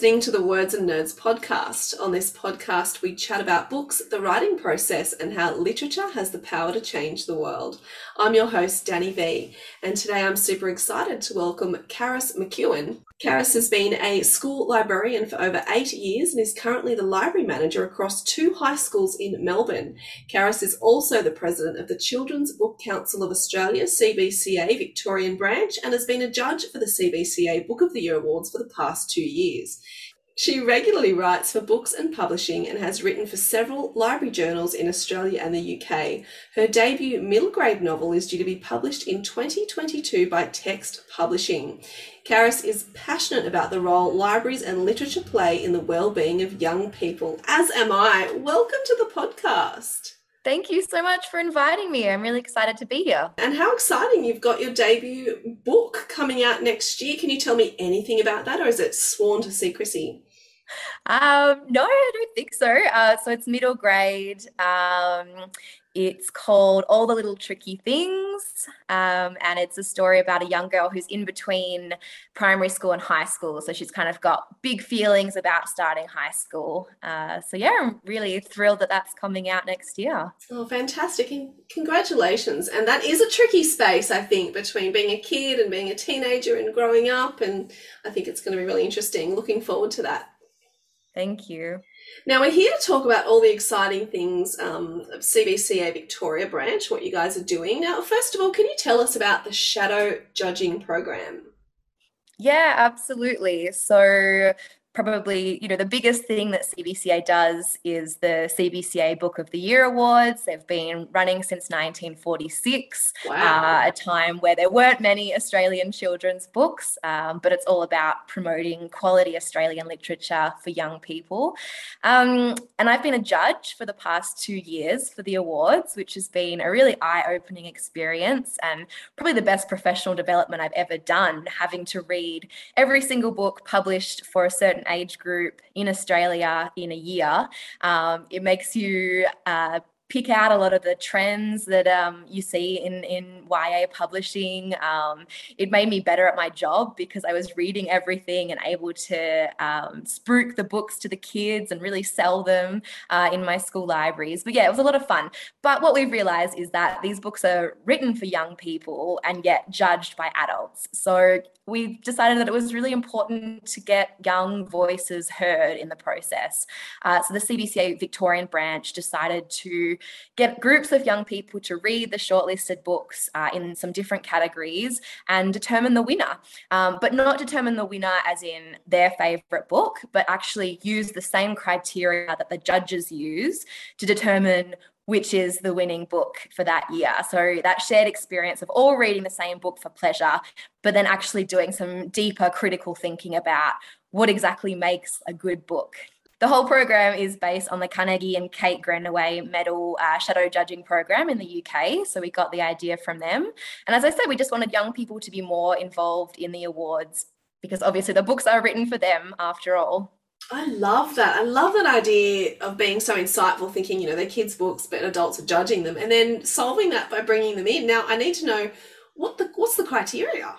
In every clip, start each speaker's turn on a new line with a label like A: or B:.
A: Listening to the Words and Nerds podcast. On this podcast, we chat about books, the writing process, and how literature has the power to change the world. I'm your host, Danny V, and today I'm super excited to welcome Karis McEwen. Karis has been a school librarian for over eight years and is currently the library manager across two high schools in Melbourne. Karis is also the president of the Children's Book Council of Australia, CBCA Victorian branch, and has been a judge for the CBCA Book of the Year Awards for the past two years. She regularly writes for books and publishing and has written for several library journals in Australia and the UK. Her debut middle grade novel is due to be published in 2022 by Text Publishing. Karis is passionate about the role libraries and literature play in the well-being of young people, as am I. Welcome to the podcast.
B: Thank you so much for inviting me. I'm really excited to be here.
A: And how exciting! You've got your debut book coming out next year. Can you tell me anything about that, or is it sworn to secrecy?
B: Um, no, I don't think so. Uh, so it's middle grade. Um, it's called All the Little Tricky Things. Um, and it's a story about a young girl who's in between primary school and high school. So she's kind of got big feelings about starting high school. Uh, so, yeah, I'm really thrilled that that's coming out next year.
A: Oh, fantastic. And congratulations. And that is a tricky space, I think, between being a kid and being a teenager and growing up. And I think it's going to be really interesting. Looking forward to that.
B: Thank you.
A: Now, we're here to talk about all the exciting things um, of CBCA Victoria branch, what you guys are doing. Now, first of all, can you tell us about the shadow judging program?
B: Yeah, absolutely. So, probably you know the biggest thing that CBCA does is the CBCA Book of the Year awards. They've been running since 1946,
A: Wow.
B: uh, a time where there weren't many Australian children's books, um, but it's all about promoting quality Australian literature for young people. Um, and I've been a judge for the past two years for the awards, which has been a really eye-opening experience and probably the best professional development I've ever done. Having to read every single book published for a certain age group in Australia in a year. Um, it makes you uh, pick out a lot of the trends that um, you see in, in YA publishing. Um, it made me better at my job because I was reading everything and able to um, spruik the books to the kids and really sell them uh, in my school libraries. But yeah, it was a lot of fun. But what we've realized is that these books are written for young people and yet judged by adults. So we decided that it was really important to get young voices heard in the process. Uh, so the CBCA Victorian branch decided to get groups of young people to read the shortlisted books uh, in some different categories and determine the winner. Um, but not determine the winner as in their favourite book, but actually use the same criteria that the judges use to determine which is the winning book for that year. So that shared experience of all reading the same book for pleasure, but then actually doing some deeper critical thinking about what exactly makes a good book. The whole program is based on the Carnegie and Kate Greenaway Medal uh, Shadow Judging Program in the UK. So we got the idea from them. And as I said, we just wanted young people to be more involved in the awards because obviously the books are written for them after all.
A: I love that. I love that idea of being so insightful, thinking, you know, they're kids' books, but adults are judging them, and then solving that by bringing them in. Now, I need to know what the what's the criteria.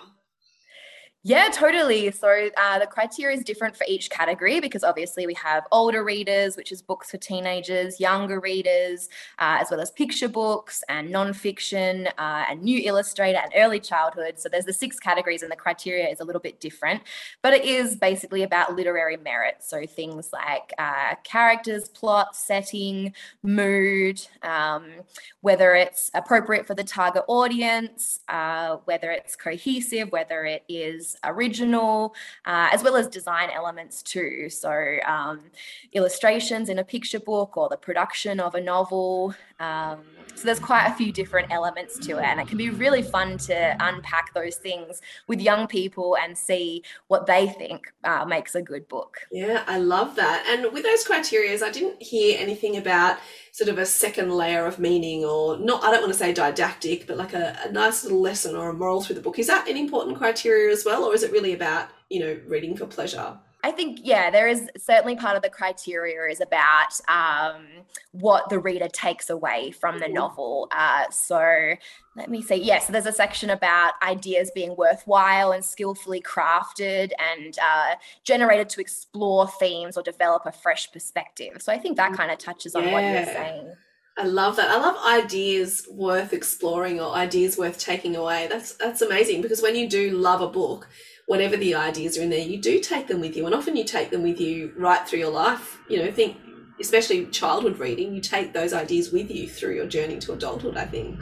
B: Yeah, totally. So uh, the criteria is different for each category because obviously we have older readers, which is books for teenagers, younger readers, uh, as well as picture books and nonfiction uh, and new illustrator and early childhood. So there's the six categories, and the criteria is a little bit different, but it is basically about literary merit. So things like uh, characters, plot, setting, mood, um, whether it's appropriate for the target audience, uh, whether it's cohesive, whether it is original, uh, as well as design elements too. So, um, illustrations in a picture book or the production of a novel. Um, so, there's quite a few different elements to it, and it can be really fun to unpack those things with young people and see what they think uh, makes a good book.
A: Yeah, I love that. And with those criteria, I didn't hear anything about sort of a second layer of meaning or not i don't want to say didactic but like a, a nice little lesson or a moral through the book is that an important criteria as well or is it really about you know reading for pleasure
B: I think, yeah, there is certainly part of the criteria is about um, what the reader takes away from the mm-hmm. novel. Uh, so let me see. Yeah, so there's a section about ideas being worthwhile and skillfully crafted and uh, generated to explore themes or develop a fresh perspective. So I think that mm, kind of touches on yeah. what you're saying.
A: I love that. I love ideas worth exploring or ideas worth taking away. That's that's amazing because when you do love a book, whatever the ideas are in there, you do take them with you. And often you take them with you right through your life. You know, think, especially childhood reading, you take those ideas with you through your journey to adulthood, I think.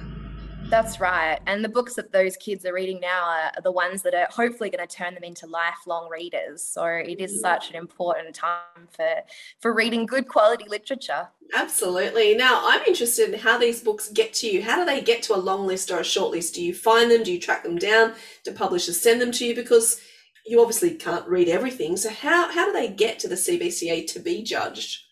B: That's right. And the books that those kids are reading now are the ones that are hopefully going to turn them into lifelong readers. So it is mm-hmm. such an important time for for reading good quality literature.
A: Absolutely. Now, I'm interested in how these books get to you. How do they get to a long list or a short list? Do you find them? Do you track them down? Do publishers send them to you? Because you obviously can't read everything. So how, how do they get to the CBCA to be judged?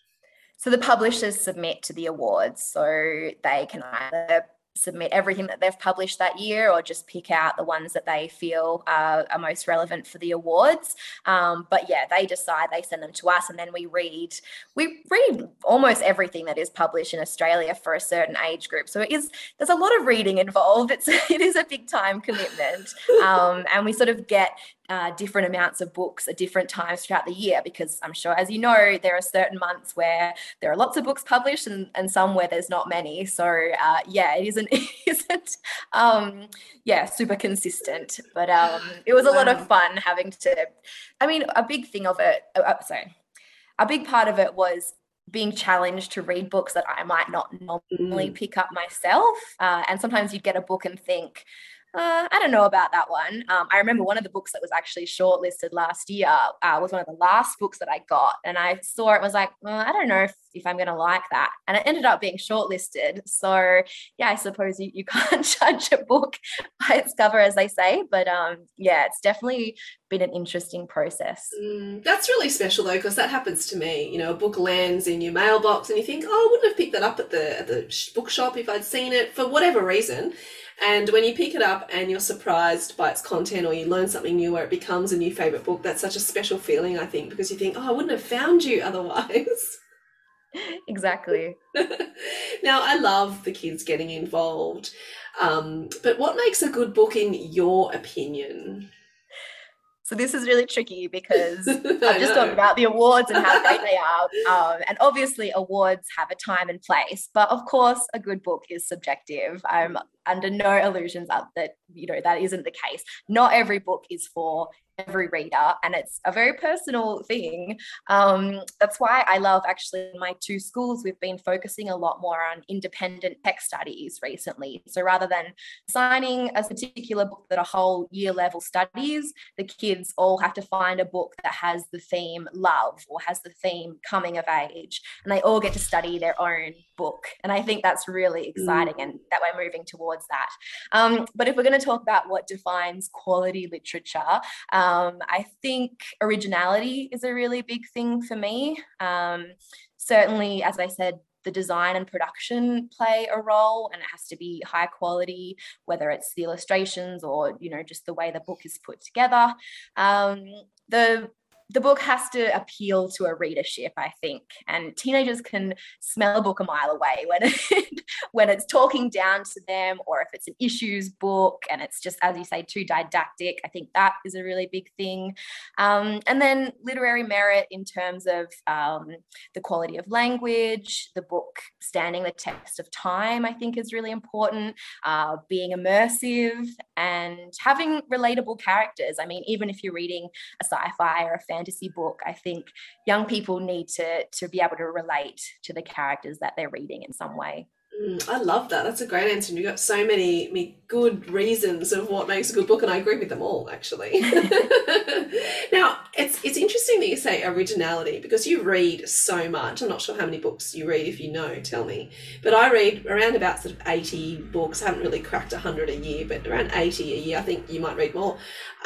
B: So the publishers submit to the awards. So they can either submit everything that they've published that year or just pick out the ones that they feel are, are most relevant for the awards. Um, but yeah, they decide, they send them to us, and then we read. We read almost everything that is published in Australia for a certain age group. So it is there's a lot of reading involved. It's it is a big time commitment, um, and we sort of get uh, different amounts of books at different times throughout the year because I'm sure, as you know, there are certain months where there are lots of books published and, and some where there's not many. So uh, yeah, it isn't it isn't um, yeah super consistent, but um, it was a lot of fun having to. I mean, a big thing of it. Uh, uh, sorry, a big part of it was being challenged to read books that I might not normally mm. pick up myself. Uh, and sometimes you'd get a book and think, uh, I don't know about that one. Um, I remember one of the books that was actually shortlisted last year uh, was one of the last books that I got, and I saw it was like, well, I don't know if, if I'm going to like that, and it ended up being shortlisted. So yeah, I suppose you, you can't judge a book by its cover, as they say, but um, yeah, it's definitely been an interesting process.
A: Mm, that's really special though, because that happens to me. You know, a book lands in your mailbox, and you think, oh, I wouldn't have picked that up at the at the bookshop if I'd seen it for whatever reason and when you pick it up and you're surprised by its content or you learn something new where it becomes a new favorite book, that's such a special feeling, I think, because you think, oh, I wouldn't have found you otherwise.
B: Exactly.
A: now, I love the kids getting involved. Um, but what makes a good book in your opinion?
B: So this is really tricky because I've just talked about the awards and how great they are. Um, and obviously, awards have a time and place, but of course, a good book is subjective. I'm under no illusions that you know that isn't the case. Not every book is for every reader and it's a very personal thing um, that's why i love actually in my two schools we've been focusing a lot more on independent tech studies recently so rather than signing a particular book that a whole year level studies the kids all have to find a book that has the theme love or has the theme coming of age and they all get to study their own book and i think that's really mm. exciting mm. and that we're moving towards that um, but if we're going to talk about what defines quality literature um, I think originality is a really big thing for me. Um, certainly, as I said, the design and production play a role and it has to be high quality whether it's the illustrations or you know just the way the book is put together um, the the book has to appeal to a readership, I think, and teenagers can smell a book a mile away when when it's talking down to them, or if it's an issues book and it's just, as you say, too didactic. I think that is a really big thing. Um, and then literary merit in terms of um, the quality of language, the book standing the test of time, I think is really important. Uh, being immersive and having relatable characters. I mean, even if you're reading a sci-fi or a fantasy fantasy book, I think young people need to to be able to relate to the characters that they're reading in some way.
A: Mm, I love that. That's a great answer. You've got so many, many good reasons of what makes a good book, and I agree with them all, actually. now, it's it's interesting that you say originality because you read so much. I'm not sure how many books you read. If you know, tell me. But I read around about sort of 80 books. I haven't really cracked 100 a year, but around 80 a year. I think you might read more.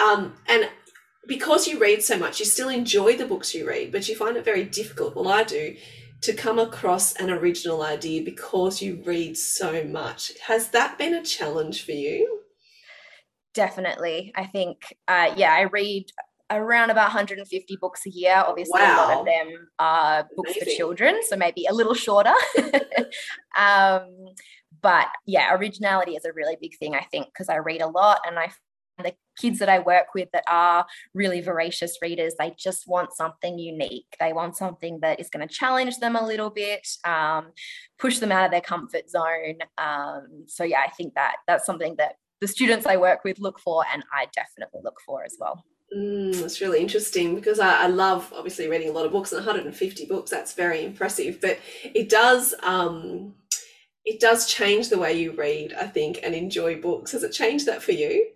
A: Um, and because you read so much, you still enjoy the books you read, but you find it very difficult. Well, I do to come across an original idea because you read so much. Has that been a challenge for you?
B: Definitely. I think, uh, yeah, I read around about 150 books a year. Obviously, wow. a lot of them are books Amazing. for children, so maybe a little shorter. um, but yeah, originality is a really big thing, I think, because I read a lot and I the kids that I work with that are really voracious readers, they just want something unique. They want something that is going to challenge them a little bit, um, push them out of their comfort zone. Um, so yeah, I think that that's something that the students I work with look for, and I definitely look for as well.
A: Mm, it's really interesting because I, I, love obviously reading a lot of books and 150 books. That's very impressive, but it does. Um, it does change the way you read, I think, and enjoy books. Has it changed that for you?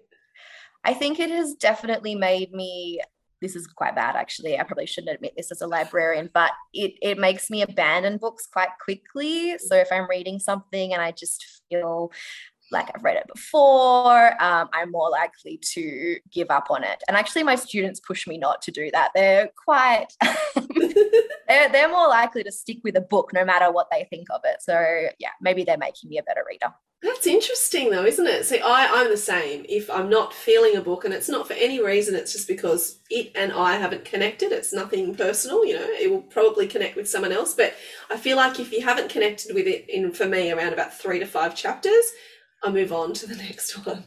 B: I think it has definitely made me this is quite bad actually. I probably shouldn't admit this as a librarian, but it it makes me abandon books quite quickly. So if I'm reading something and I just feel like I've read it before, um, I'm more likely to give up on it. And actually, my students push me not to do that. They're quite, they're, they're more likely to stick with a book no matter what they think of it. So, yeah, maybe they're making me a better reader.
A: That's interesting though, isn't it? See, I, I'm the same. If I'm not feeling a book and it's not for any reason, it's just because it and I haven't connected. It's nothing personal, you know, it will probably connect with someone else. But I feel like if you haven't connected with it in for me around about three to five chapters, I move on to the next one.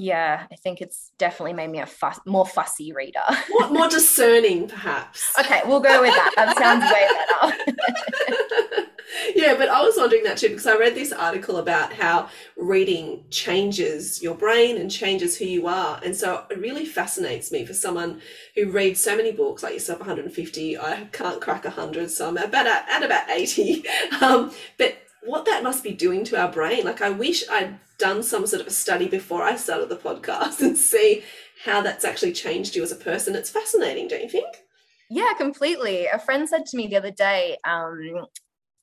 B: Yeah, I think it's definitely made me a fuss, more fussy reader.
A: more, more discerning, perhaps.
B: Okay, we'll go with that. That sounds way better.
A: yeah, but I was wondering that too because I read this article about how reading changes your brain and changes who you are. And so it really fascinates me for someone who reads so many books, like yourself, 150. I can't crack 100, so I'm about at, at about 80. Um, but what that must be doing to our brain. Like, I wish I'd done some sort of a study before I started the podcast and see how that's actually changed you as a person. It's fascinating, don't you think?
B: Yeah, completely. A friend said to me the other day, um,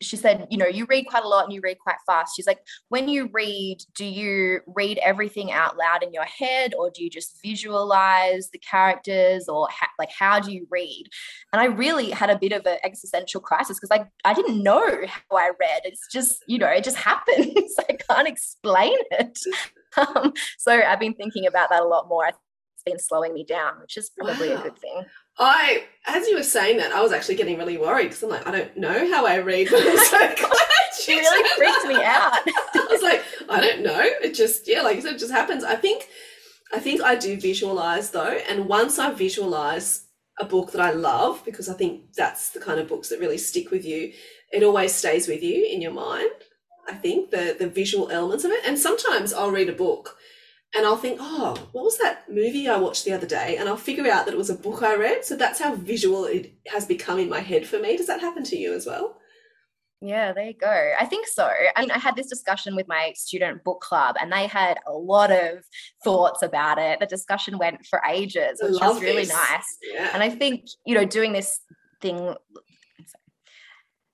B: she said, you know, you read quite a lot and you read quite fast. She's like, when you read, do you read everything out loud in your head or do you just visualize the characters or ha- like how do you read? And I really had a bit of an existential crisis because like I didn't know how I read. It's just, you know, it just happens. I can't explain it. Um, so I've been thinking about that a lot more. It's been slowing me down, which is probably wow. a good thing.
A: I, as you were saying that, I was actually getting really worried because I'm like, I don't know how I read, but I'm so glad
B: she really freaked me out.
A: I was like, I don't know. It just, yeah, like you said, it just happens. I think, I think I do visualize though, and once I visualize a book that I love, because I think that's the kind of books that really stick with you, it always stays with you in your mind. I think the the visual elements of it, and sometimes I'll read a book and I'll think, oh, what was that movie I watched the other day? And I'll figure out that it was a book I read. So that's how visual it has become in my head for me. Does that happen to you as well?
B: Yeah, there you go. I think so. I mean, I had this discussion with my student book club, and they had a lot of thoughts about it. The discussion went for ages, which was really
A: this.
B: nice.
A: Yeah.
B: And I think, you know, doing this thing,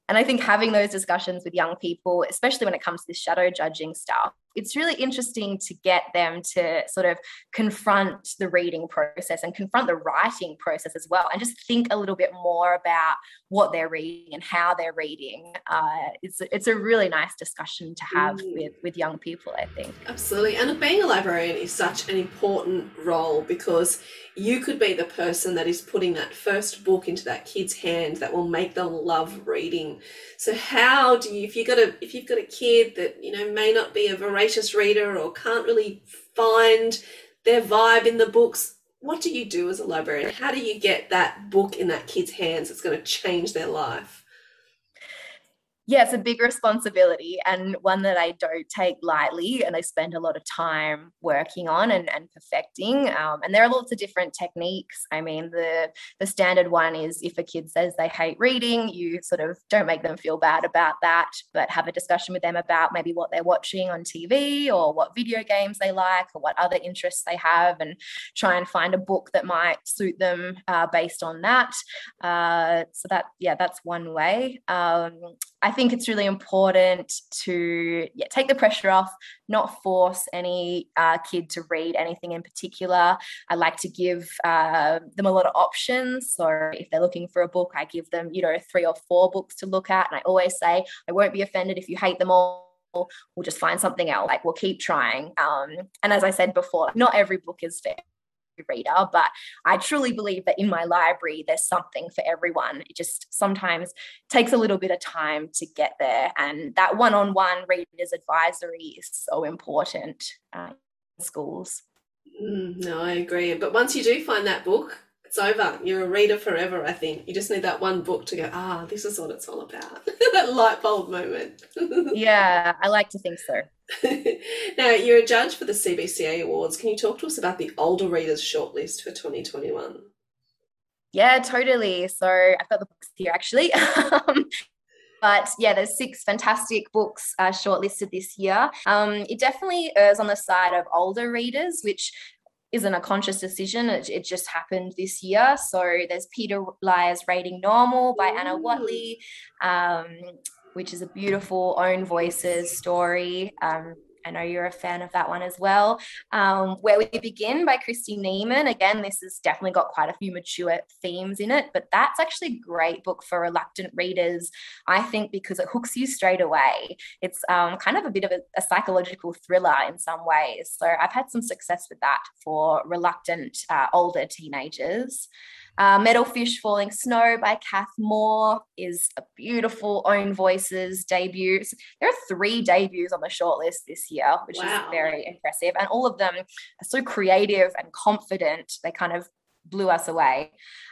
B: and I think having those discussions with young people, especially when it comes to this shadow judging stuff, it's really interesting to get them to sort of confront the reading process and confront the writing process as well, and just think a little bit more about what they're reading and how they're reading. Uh, it's it's a really nice discussion to have
A: Mm.
B: with with young people. I think.
A: Absolutely. And being a librarian is such an important role because you could be the person that is putting that first book into that kid's hand that will make them love reading. So how do you if you got a if you've got a kid that, you know, may not be a voracious reader or can't really find their vibe in the books, what do you do as a librarian? How do you get that book in that kid's hands that's going to change their life?
B: Yeah, it's a big responsibility and one that I don't take lightly. And I spend a lot of time working on and, and perfecting. Um, and there are lots of different techniques. I mean, the, the standard one is if a kid says they hate reading, you sort of don't make them feel bad about that, but have a discussion with them about maybe what they're watching on TV or what video games they like or what other interests they have and try and find a book that might suit them uh, based on that. Uh, so that, yeah, that's one way. Um, I think it's really important to yeah, take the pressure off, not force any uh, kid to read anything in particular. I like to give uh, them a lot of options. So if they're looking for a book, I give them, you know, three or four books to look at. And I always say, I won't be offended if you hate them all. We'll just find something else. Like we'll keep trying. Um, and as I said before, not every book is fair reader, but I truly believe that in my library there's something for everyone. It just sometimes takes a little bit of time to get there, and that one-on-one readers advisory is so important uh, in schools.
A: Mm, no, I agree. But once you do find that book, it's over. You're a reader forever, I think. You just need that one book to go, ah, this is what it's all about. that light bulb moment.
B: yeah, I like to think so.
A: now, you're a judge for the CBCA Awards. Can you talk to us about the older readers shortlist for 2021?
B: Yeah, totally. So I've got the books here actually. Um, but yeah, there's six fantastic books uh, shortlisted this year. Um, it definitely errs on the side of older readers, which isn't a conscious decision. It, it, just happened this year. So there's Peta Lyre's Rating Normal by Anna Whateley, um, which is a beautiful own voices story. Um, I know you're a fan of that one as well. Um, Where We Begin by Kristy Nieman. Again, this has definitely got quite a few mature themes in it, but that's actually a great book for reluctant readers, I think, because it hooks you straight away. It's um, kind of a bit of a, a, psychological thriller in some ways. So I've had some success with that for reluctant uh, older teenagers. Uh, Metal Fish Falling Snow by Cath Moore is a beautiful Own Voices debut. There are three debuts on the shortlist this year, which
A: wow.
B: is very impressive. And all of them are so creative and confident. They kind of blew us away.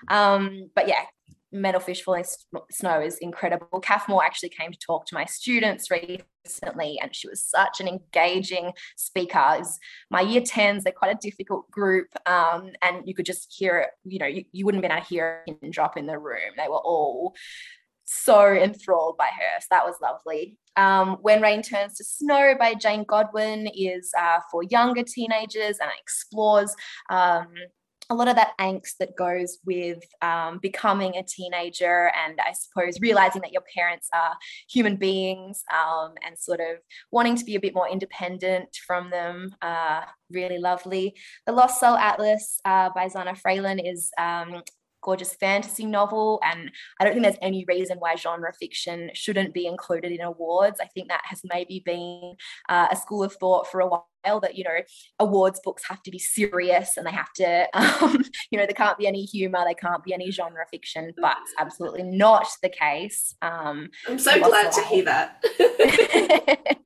B: Um, but yeah, Metal Fish Falling Snow is incredible. Cath Moore actually came to talk to my students recently, and she was such an engaging speaker. Was, my year 10s, they're quite a difficult group, um, and you could just hear it, you know, you, you wouldn't be able to hear a drop in the room. They were all so enthralled by her. So that was lovely. Um, when Rain Turns to Snow by Jane Godwin is uh, for younger teenagers and explores um, a lot of that angst that goes with um, becoming a teenager and I suppose realizing that your parents are human beings um, and sort of wanting to be a bit more independent from them. Uh, really lovely. The Lost Soul Atlas uh, by Zana Fraillon is um, gorgeous fantasy novel and i don't think there's any reason why genre fiction shouldn't be included in awards i think that has maybe been uh, a school of thought for a while that you know awards books have to be serious and they have to um, you know there can't be any humor they can't be any genre fiction but absolutely not the case um,
A: i'm so glad to hear that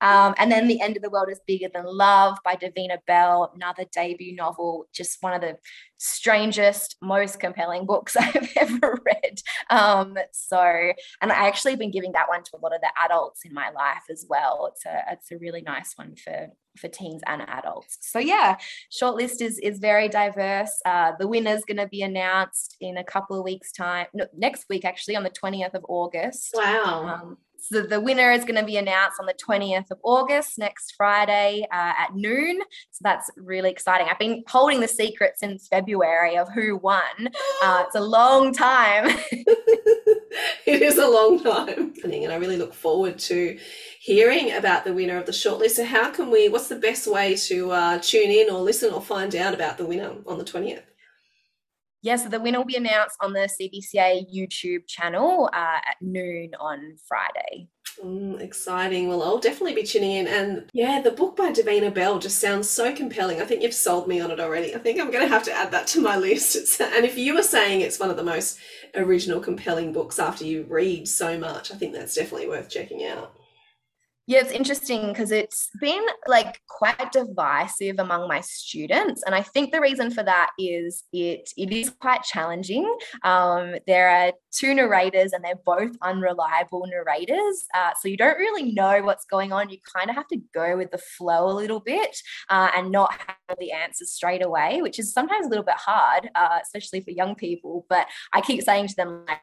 B: Um, and then The End of the World is Bigger Than Love by Davina Bell, another debut novel, just one of the strangest, most compelling books I've ever read. Um, so, and I actually been giving that one to a lot of the adults in my life as well. It's a it's a really nice one for for teens and adults. So yeah, shortlist is is very diverse. Uh, the winner's going to be announced in a couple of weeks' time. No, next week actually on the twentieth of August.
A: Wow.
B: Um, so the winner is going to be announced on the 20th of August, next Friday uh, at noon. So that's really exciting. I've been holding the secret since February of who won. Uh, it's a long time.
A: it is a long time. And I really look forward to hearing about the winner of the shortlist. So how can we, what's the best way to uh, tune in or listen or find out about the winner on the 20th?
B: Yeah, so the winner will be announced on the CBCA YouTube channel uh, at noon on Friday.
A: Mm, exciting. Well, I'll definitely be tuning in. And yeah, the book by Davina Bell just sounds so compelling. I think you've sold me on it already. I think I'm going to have to add that to my list. It's, and if you were saying it's one of the most original, compelling books after you read so much, I think that's definitely worth checking out.
B: Yeah, it's interesting because it's been like quite divisive among my students, and I think the reason for that is it it is quite challenging. Um, there are two narrators, and they're both unreliable narrators, uh, so you don't really know what's going on. You kind of have to go with the flow a little bit uh, and not have the answers straight away, which is sometimes a little bit hard, uh, especially for young people. But I keep saying to them like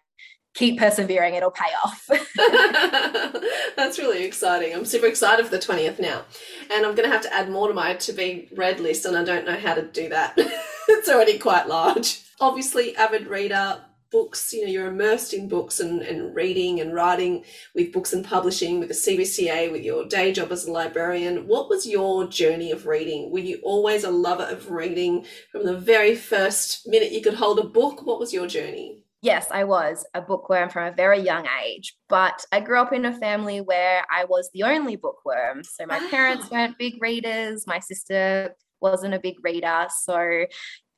B: keep persevering, it'll pay off.
A: That's really exciting. I'm super excited for the 20th now. And I'm going to have to add more to my to be read list, and I don't know how to do that. it's already quite large. Obviously, avid reader, books, you know, you're immersed in books and, and reading and writing with books and publishing with the CBCA, with your day job as a librarian. What was your journey of reading? Were you always a lover of reading from the very first minute you could hold a book? What was your journey?
B: Yes, I was a bookworm from a very young age, but I grew up in a family where I was the only bookworm. So my parents weren't big readers, my sister wasn't a big reader. So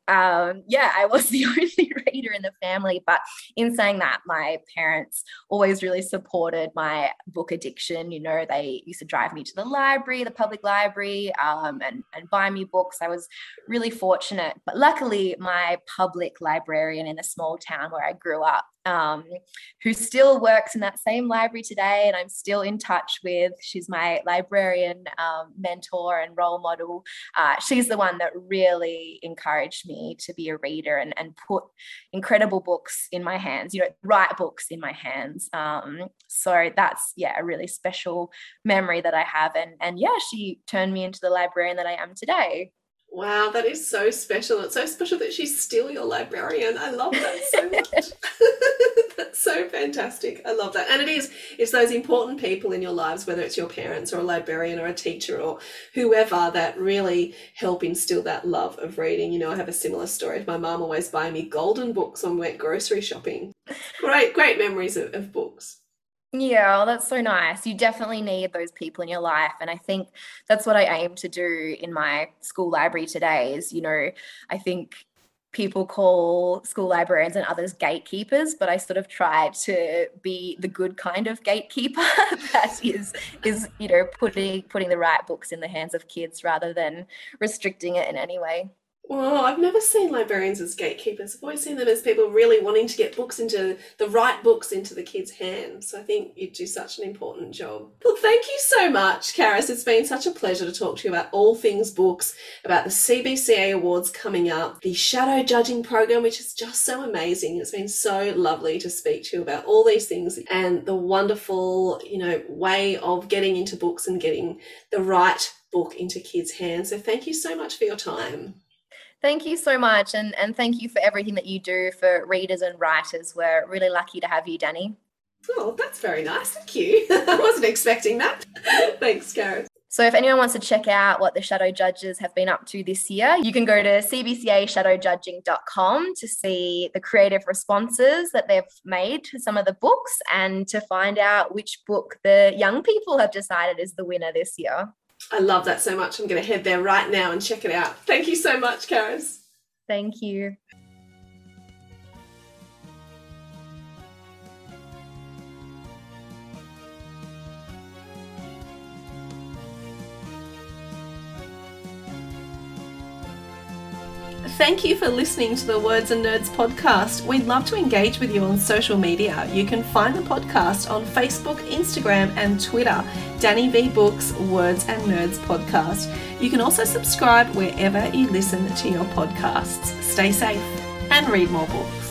B: um, yeah, I was the only reader in the family. But in saying that, my parents always really supported my book addiction. You know, they used to drive me to the library, the public library, um, and, and buy me books. I was really fortunate. But luckily, my public librarian in the small town where I grew up um, who still works in that same library today, and I'm still in touch with. She's my librarian um, mentor and role model. Uh, she's the one that really encouraged me to be a reader and, and put incredible books in my hands, you know, right books in my hands. Um, so that's, yeah, a really special memory that I have. And, and yeah, she turned me into the librarian that I am today.
A: Wow, that is so special. It's so special that she's still your librarian. I love that so much. That's so fantastic. I love that. And it is, it's those important people in your lives, whether it's your parents or a librarian or a teacher or whoever, that really help instill that love of reading. You know, I have a similar story. My mom always buying me golden books when we went grocery shopping. Great, great memories of, of books.
B: Yeah, well, that's so nice. You definitely need those people in your life. And I think that's what I aim to do in my school library today is, you know, I think people call school librarians and others gatekeepers, but I sort of try to be the good kind of gatekeeper that is is, you know, putting putting the right books in the hands of kids rather than restricting it in any way.
A: Well, I've never seen librarians as gatekeepers. I've always seen them as people really wanting to get books into the right books into the kids' hands. So I think you do such an important job. Well, thank you so much, Karis. It's been such a pleasure to talk to you about all things books, about the CBCA Awards coming up, the shadow judging program, which is just so amazing. It's been so lovely to speak to you about all these things and the wonderful, you know, way of getting into books and getting the right book into kids' hands. So thank you so much for your time.
B: Thank you so much. And, and thank you for everything that you do for readers and writers. We're really lucky to have you, Danny.
A: Oh, that's very nice. Thank you. I wasn't expecting that. Thanks, Karis.
B: So, if anyone wants to check out what the shadow judges have been up to this year, you can go to cbcashadowjudging.com to see the creative responses that they've made to some of the books and to find out which book the young people have decided is the winner this year.
A: I love that so much. I'm going to head there right now and check it out. Thank you so much, Karis.
B: Thank you.
A: Thank you for listening to the Words and Nerds podcast. We'd love to engage with you on social media. You can find the podcast on Facebook, Instagram, and Twitter. Danny V Books, Words and Nerds podcast. You can also subscribe wherever you listen to your podcasts. Stay safe and read more books.